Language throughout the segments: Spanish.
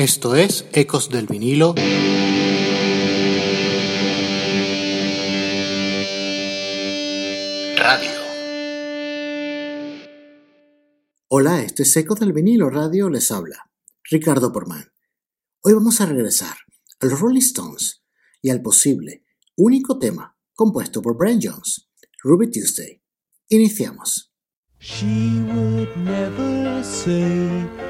Esto es Ecos del vinilo. Radio. Hola, este es Ecos del vinilo radio, les habla Ricardo Porman. Hoy vamos a regresar a los Rolling Stones y al posible único tema compuesto por Brian Jones, Ruby Tuesday. Iniciamos. She would never say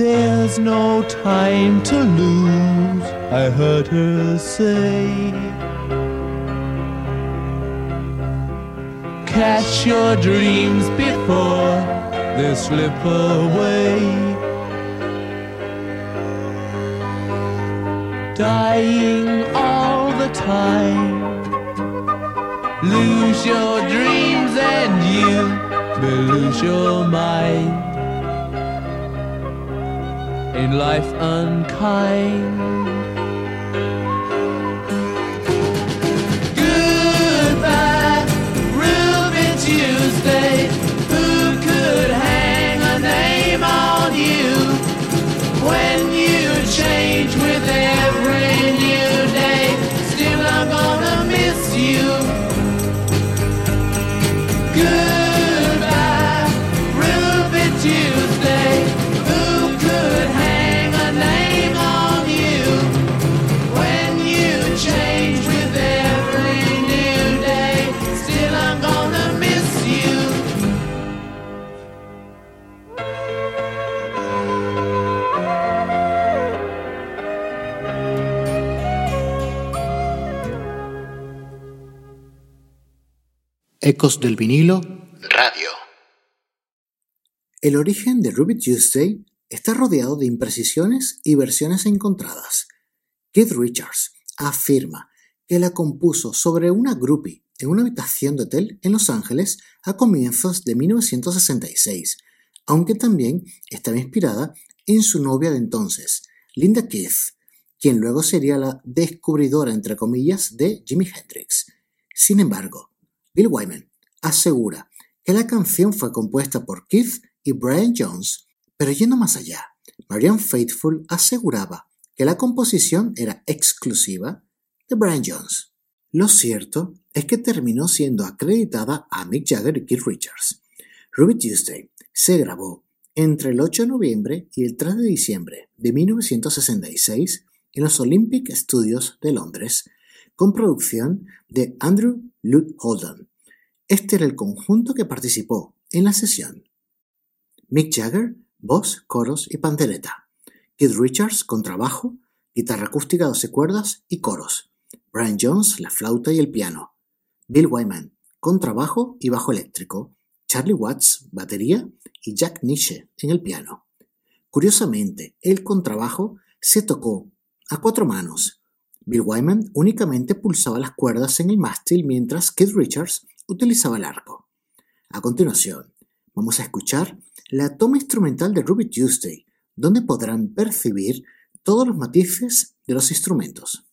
There's no time to lose, I heard her say. Catch your dreams before they slip away. Dying all the time. Lose your dreams and you may lose your mind. In life unkind. Ecos del vinilo. Radio. El origen de Ruby Tuesday está rodeado de imprecisiones y versiones encontradas. Keith Richards afirma que la compuso sobre una groupie en una habitación de hotel en Los Ángeles a comienzos de 1966, aunque también estaba inspirada en su novia de entonces, Linda Keith, quien luego sería la descubridora, entre comillas, de Jimi Hendrix. Sin embargo, Bill Wyman asegura que la canción fue compuesta por Keith y Brian Jones, pero yendo más allá, Marianne Faithfull aseguraba que la composición era exclusiva de Brian Jones. Lo cierto es que terminó siendo acreditada a Mick Jagger y Keith Richards. Ruby Tuesday se grabó entre el 8 de noviembre y el 3 de diciembre de 1966 en los Olympic Studios de Londres, con producción de Andrew Lloyd Holden. Este era el conjunto que participó en la sesión. Mick Jagger, voz, coros y pandereta. Keith Richards, contrabajo, guitarra acústica 12 cuerdas y coros. Brian Jones, la flauta y el piano. Bill Wyman, contrabajo y bajo eléctrico. Charlie Watts, batería y Jack Niche en el piano. Curiosamente, el contrabajo se tocó a cuatro manos. Bill Wyman únicamente pulsaba las cuerdas en el mástil mientras Keith Richards utilizaba el arco. A continuación, vamos a escuchar la toma instrumental de Ruby Tuesday, donde podrán percibir todos los matices de los instrumentos.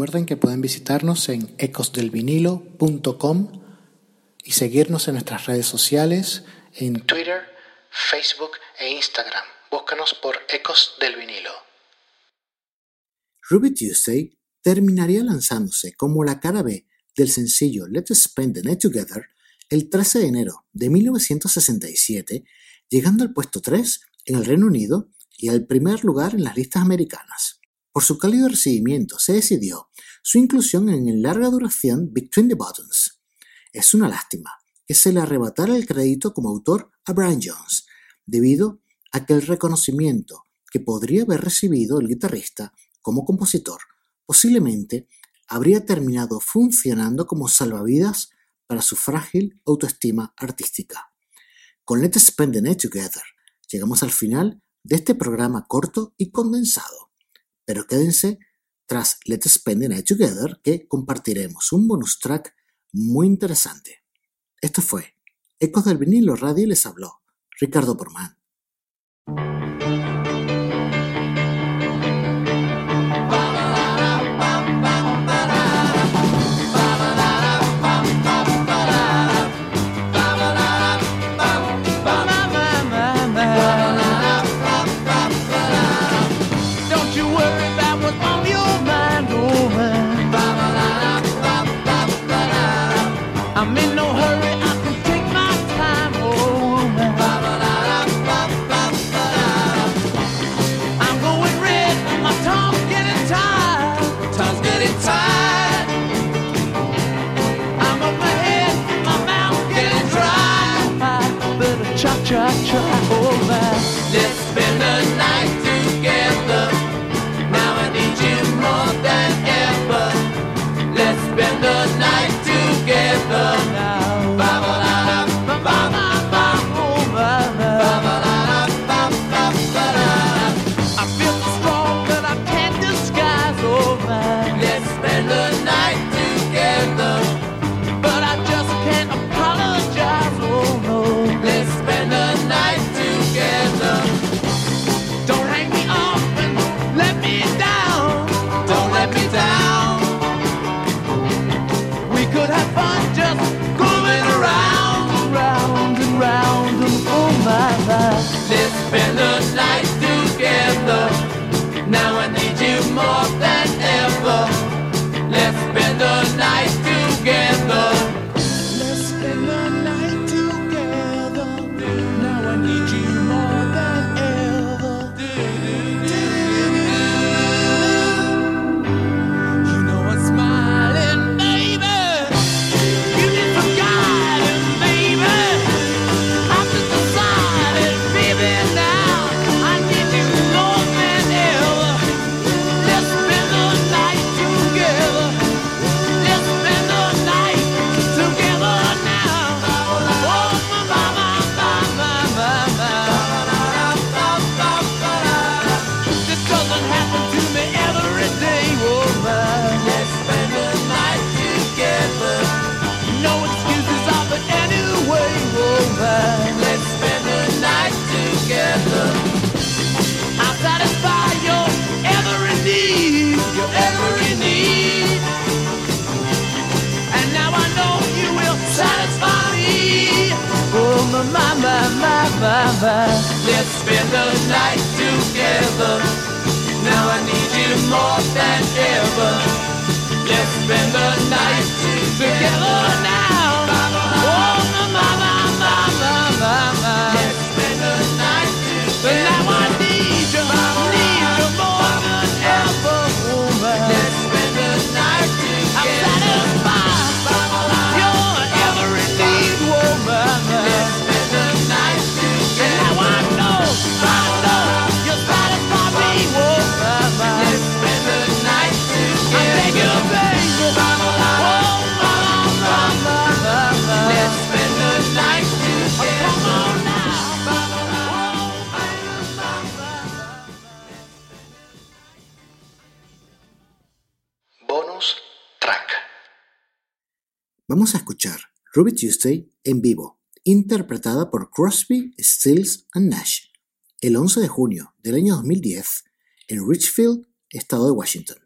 Recuerden que pueden visitarnos en ecosdelvinilo.com y seguirnos en nuestras redes sociales en Twitter, Facebook e Instagram. Búscanos por Ecos del Vinilo. Ruby Tuesday terminaría lanzándose como la cara B del sencillo Let's Spend the Night Together el 13 de enero de 1967, llegando al puesto 3 en el Reino Unido y al primer lugar en las listas americanas. Por su cálido recibimiento se decidió su inclusión en el larga duración Between the Buttons. Es una lástima que se le arrebatara el crédito como autor a Brian Jones, debido a que el reconocimiento que podría haber recibido el guitarrista como compositor posiblemente habría terminado funcionando como salvavidas para su frágil autoestima artística. Con Let's Spend the Night Together llegamos al final de este programa corto y condensado. Pero quédense tras Let's Spend the Night Together que compartiremos un bonus track muy interesante. Esto fue Ecos del vinilo radio les habló Ricardo Porman. more. my mind. Let's spend the night together. Now I need you more than ever. Let's spend the night together now. Vamos a escuchar Ruby Tuesday en vivo, interpretada por Crosby, Stills and Nash, el 11 de junio del año 2010 en Richfield, estado de Washington.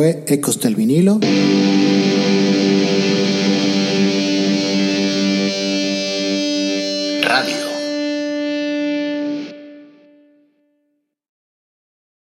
Fue Ecos del vinilo.